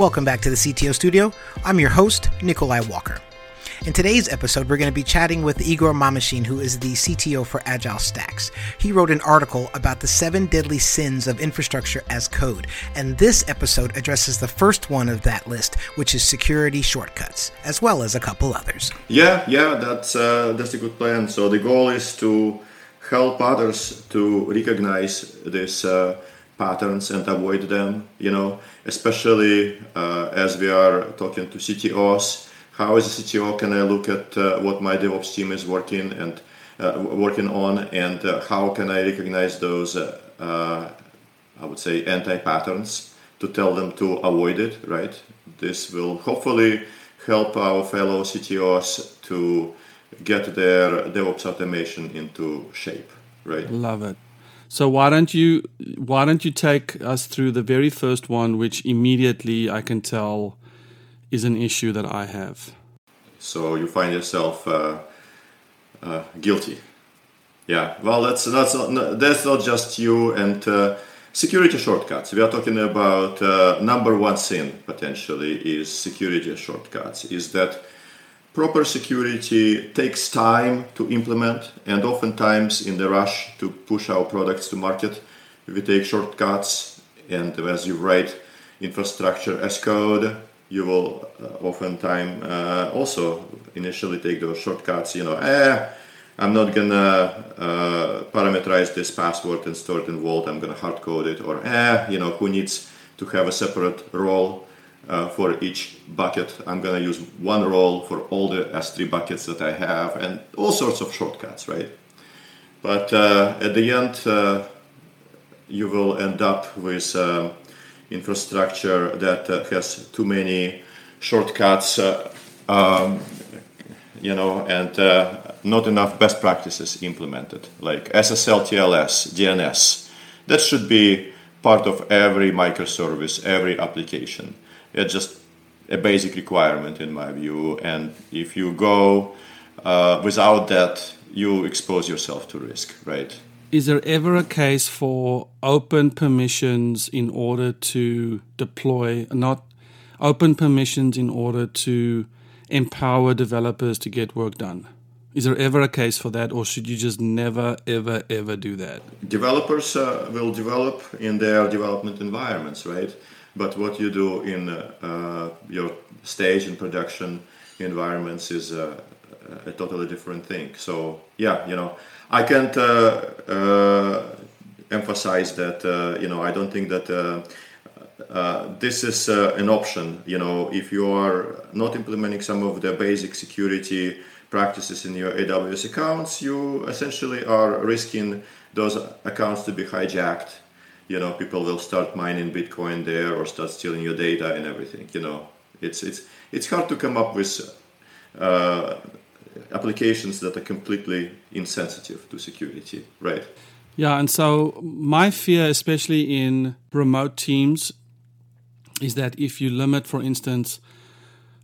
Welcome back to the CTO Studio. I'm your host, Nikolai Walker. In today's episode, we're going to be chatting with Igor Mameshin, who is the CTO for AgileStacks. He wrote an article about the seven deadly sins of infrastructure as code, and this episode addresses the first one of that list, which is security shortcuts, as well as a couple others. Yeah, yeah, that's uh, that's a good plan. So the goal is to help others to recognize this. uh, patterns and avoid them. You know, especially uh, as we are talking to CTOs how as a CTO can I look at uh, what my DevOps team is working and uh, working on, and uh, how can I recognize those, uh, uh, I would say, anti-patterns to tell them to avoid it, right? This will hopefully help our fellow CTOs to get their DevOps automation into shape, right? Love it. So why don't you why don't you take us through the very first one, which immediately I can tell is an issue that I have. So you find yourself uh, uh, guilty. Yeah, well, that's that's not that's not just you and uh, security shortcuts. We are talking about uh, number one sin potentially is security shortcuts. Is that proper security takes time to implement, and oftentimes in the rush to push our products to market, we take shortcuts. And as you write infrastructure as code, you will uh, oftentimes uh, also initially take those shortcuts. You know, eh, I'm not gonna uh, parameterize this password and store it in Vault. I'm gonna hard code it, or eh, you know, who needs to have a separate role uh, for each bucket? I'm gonna use one role for all the S3 buckets that I have, and all sorts of shortcuts, right? But uh, at the end, uh, you will end up with infrastructure that uh, has too many shortcuts, uh, um, you know, and uh, not enough best practices implemented, like SSL, TLS, DNS. That should be part of every microservice, every application. It's just a basic requirement in my view. And if you go uh, without that, you expose yourself to risk, right? is there ever a case for open permissions in order to deploy, not open permissions in order to empower developers to get work done? Is there ever a case for that, or should you just never, ever, ever do that? Developers uh, will develop in their development environments, right? But what you do in uh, uh, your stage and production environments is uh, a totally different thing. So, yeah, you know, I can't uh, uh, emphasize that. Uh, you know, I don't think that. this is an option. You know, if you are not implementing some of the basic security practices in your AWS accounts, you essentially are risking those accounts to be hijacked. You know, people will start mining Bitcoin there or start stealing your data and everything. You know, it's it's it's hard to come up with uh, applications that are completely insensitive to security, right? Yeah, and so my fear, especially in remote teams, is that if you limit, for instance,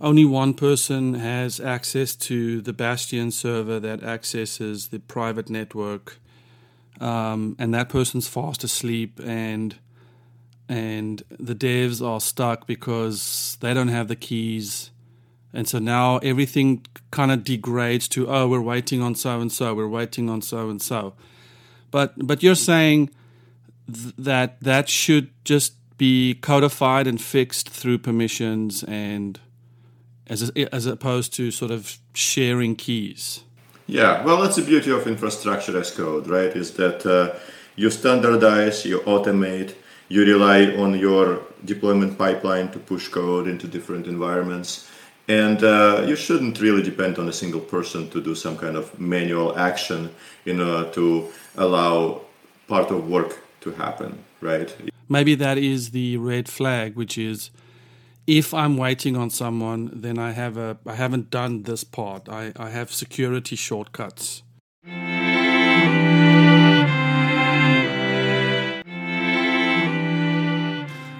only one person has access to the Bastion server that accesses the private network, um, and that person's fast asleep, and and the devs are stuck because they don't have the keys and so now everything kind of degrades to, oh, we're waiting on so and so, we're waiting on so and so. But but you're saying th- that that should just be codified and fixed through permissions and as a, as opposed to sort of sharing keys. Yeah, well, that's the beauty of infrastructure as code, right? Is that uh, you standardize, you automate, you rely on your deployment pipeline to push code into different environments and uh, you shouldn't really depend on a single person to do some kind of manual action in order to allow part of work to happen, right? Maybe that is the red flag, which is if I'm waiting on someone, then I have a I haven't done this part. I, I have security shortcuts.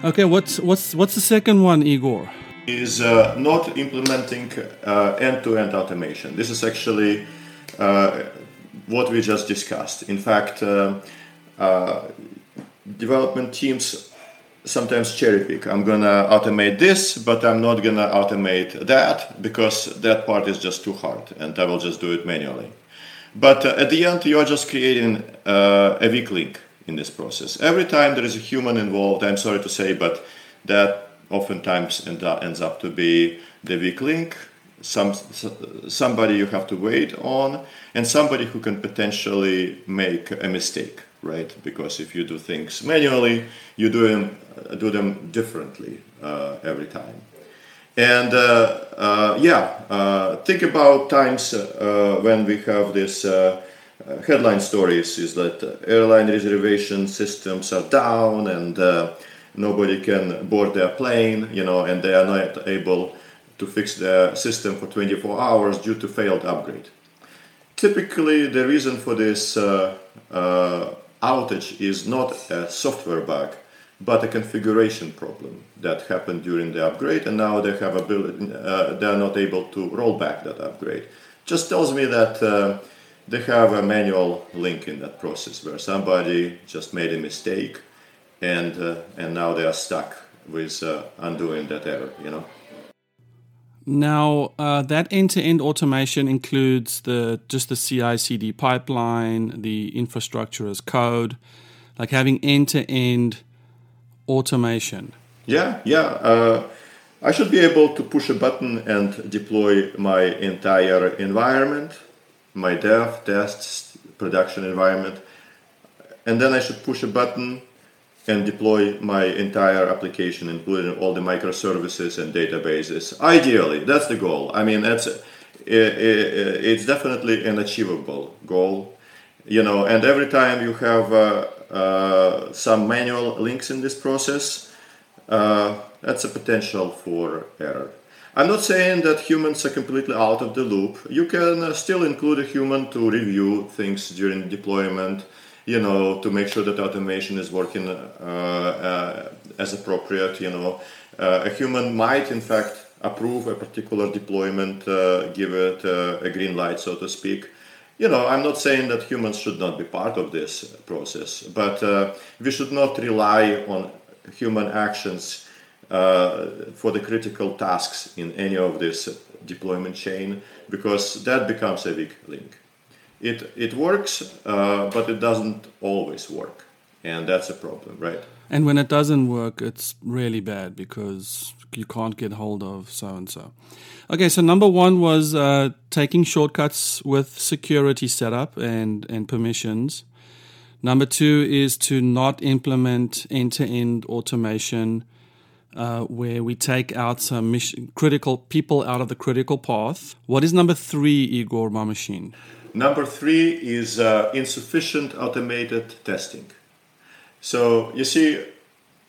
Okay, what's what's what's the second one, Igor? is uh, not implementing uh, end-to-end automation. This is actually uh, what we just discussed. In fact, uh, uh, development teams sometimes cherry pick. I'm gonna automate this, but I'm not gonna automate that because that part is just too hard, and I will just do it manually. But uh, at the end, you're just creating uh, a weak link in this process. Every time there is a human involved, I'm sorry to say, but that oftentimes end up, ends up to be the weak link. Some somebody you have to wait on, and somebody who can potentially make a mistake, right? Because if you do things manually, you do them do them differently uh, every time. And uh, uh, yeah, uh, think about times when we have this headline stories is that airline reservation systems are down and nobody can board their plane, you know, and they are not able to fix the system for 24 hours due to failed upgrade. Typically, the reason for this uh, uh, outage is not a software bug, but a configuration problem that happened during the upgrade, and now they have ability, uh, they are not able to roll back that upgrade. Just tells me that uh, they have a manual link in that process where somebody just made a mistake, and uh, and now they are stuck with uh, undoing that error. You know. Now, uh, that end-to-end automation includes the just the CI/CD pipeline, the infrastructure as code, like having end-to-end automation? Yeah, yeah. Uh, I should be able to push a button and deploy my entire environment, my dev, tests, production environment, and then I should push a button and deploy my entire application, including all the microservices and databases. Ideally, that's the goal. I mean, that's it's definitely an achievable goal, you know. And every time you have uh, uh, some manual links in this process, uh, that's a potential for error. I'm not saying that humans are completely out of the loop. You can uh, still include a human to review things during deployment, you know, to make sure that automation is working uh, uh, as appropriate. You know, uh, a human might, in fact, approve a particular deployment, give it a green light, so to speak you know, I'm not saying that humans should not be part of this process, but uh, we should not rely on human actions uh, for the critical tasks in any of this deployment chain because that becomes a weak link. It, it works, uh, but it doesn't always work, and that's a problem, right? And when it doesn't work, it's really bad because you can't get hold of so and so. Okay, so number one was uh, taking shortcuts with security setup and, and permissions. Number two is to not implement end to end automation uh, where we take out some mission, critical people out of the critical path. What is number three, Igor Mameshin? Number three is uh, insufficient automated testing. So you see,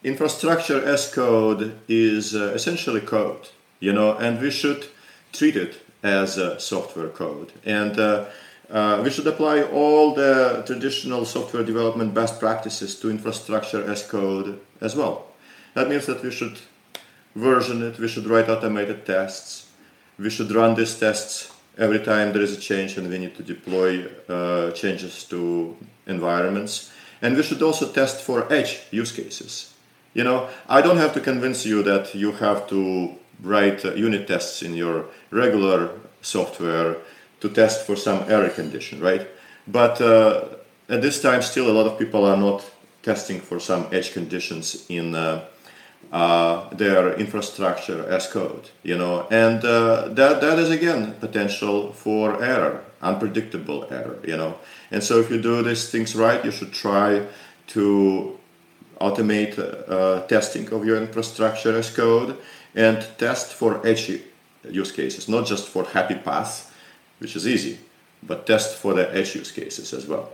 infrastructure as code is uh, essentially code, you know, and we should treat it as a software code. And uh, uh, we should apply all the traditional software development best practices to infrastructure as code as well. That means that we should version it, we should write automated tests, we should run these tests every time there is a change and we need to deploy uh, changes to environments and we should also test for edge use cases. You know, I don't have to convince you that you have to write uh, unit tests in your regular software to test for some error condition, right? But uh, at this time, still a lot of people are not testing for some edge conditions in uh, their infrastructure as code, you know, and uh, that that is again potential for error, unpredictable error, you know. And so if you do these things right, you should try to automate uh, testing of your infrastructure as code and test for edge use cases, not just for happy path, which is easy, but test for the edge use cases as well.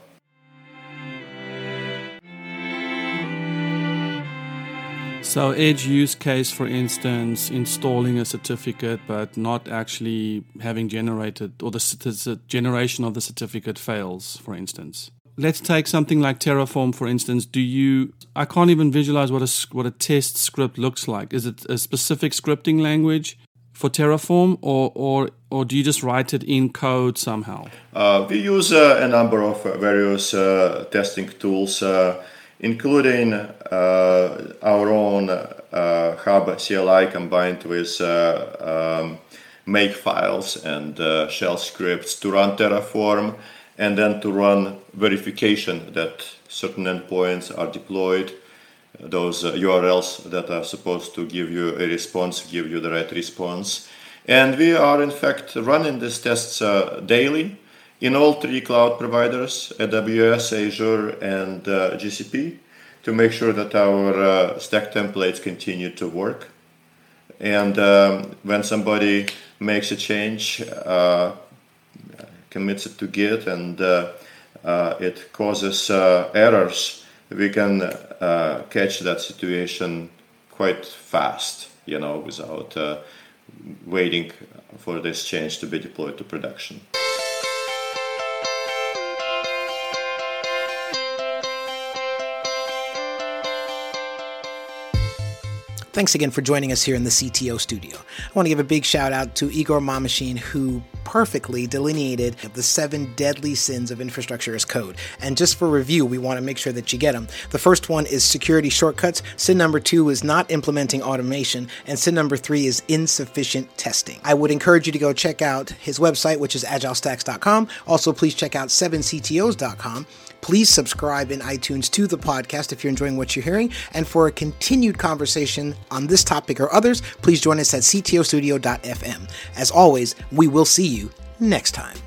So, edge use case, for instance, installing a certificate but not actually having generated, or the, generation of the certificate fails, for instance. Let's take something like Terraform, for instance. Do you? I can't even visualize what a what a test script looks like. Is it a specific scripting language for Terraform, or or or do you just write it in code somehow? Uh, we use uh, a number of various uh, testing tools. Including uh, our own uh, hub CLI combined with uh, um, make files and uh, shell scripts to run Terraform and then to run verification that certain endpoints are deployed those uh, URLs that are supposed to give you a response, give you the right response. And we are in fact running these tests uh, daily in all three cloud providers, AWS, Azure, and uh, GCP, to make sure that our uh, stack templates continue to work. And um, when somebody makes a change, uh, commits it to Git, and uh, it causes errors, we can uh, catch that situation quite fast, you know, without uh, waiting for this change to be deployed to production. Thanks again for joining us here in the CTO studio. I want to give a big shout out to Igor Mameshin, who perfectly delineated the seven deadly sins of infrastructure as code. And just for review, we want to make sure that you get them. The first one is security shortcuts. Sin number two is not implementing automation. And sin number three is insufficient testing. I would encourage you to go check out his website, which is agilestacks.com. Also, please check out 7ctos.com. Please subscribe in iTunes to the podcast if you're enjoying what you're hearing. And for a continued conversation on this topic or others, please join us at ctostudio.fm. As always, we will see you next time.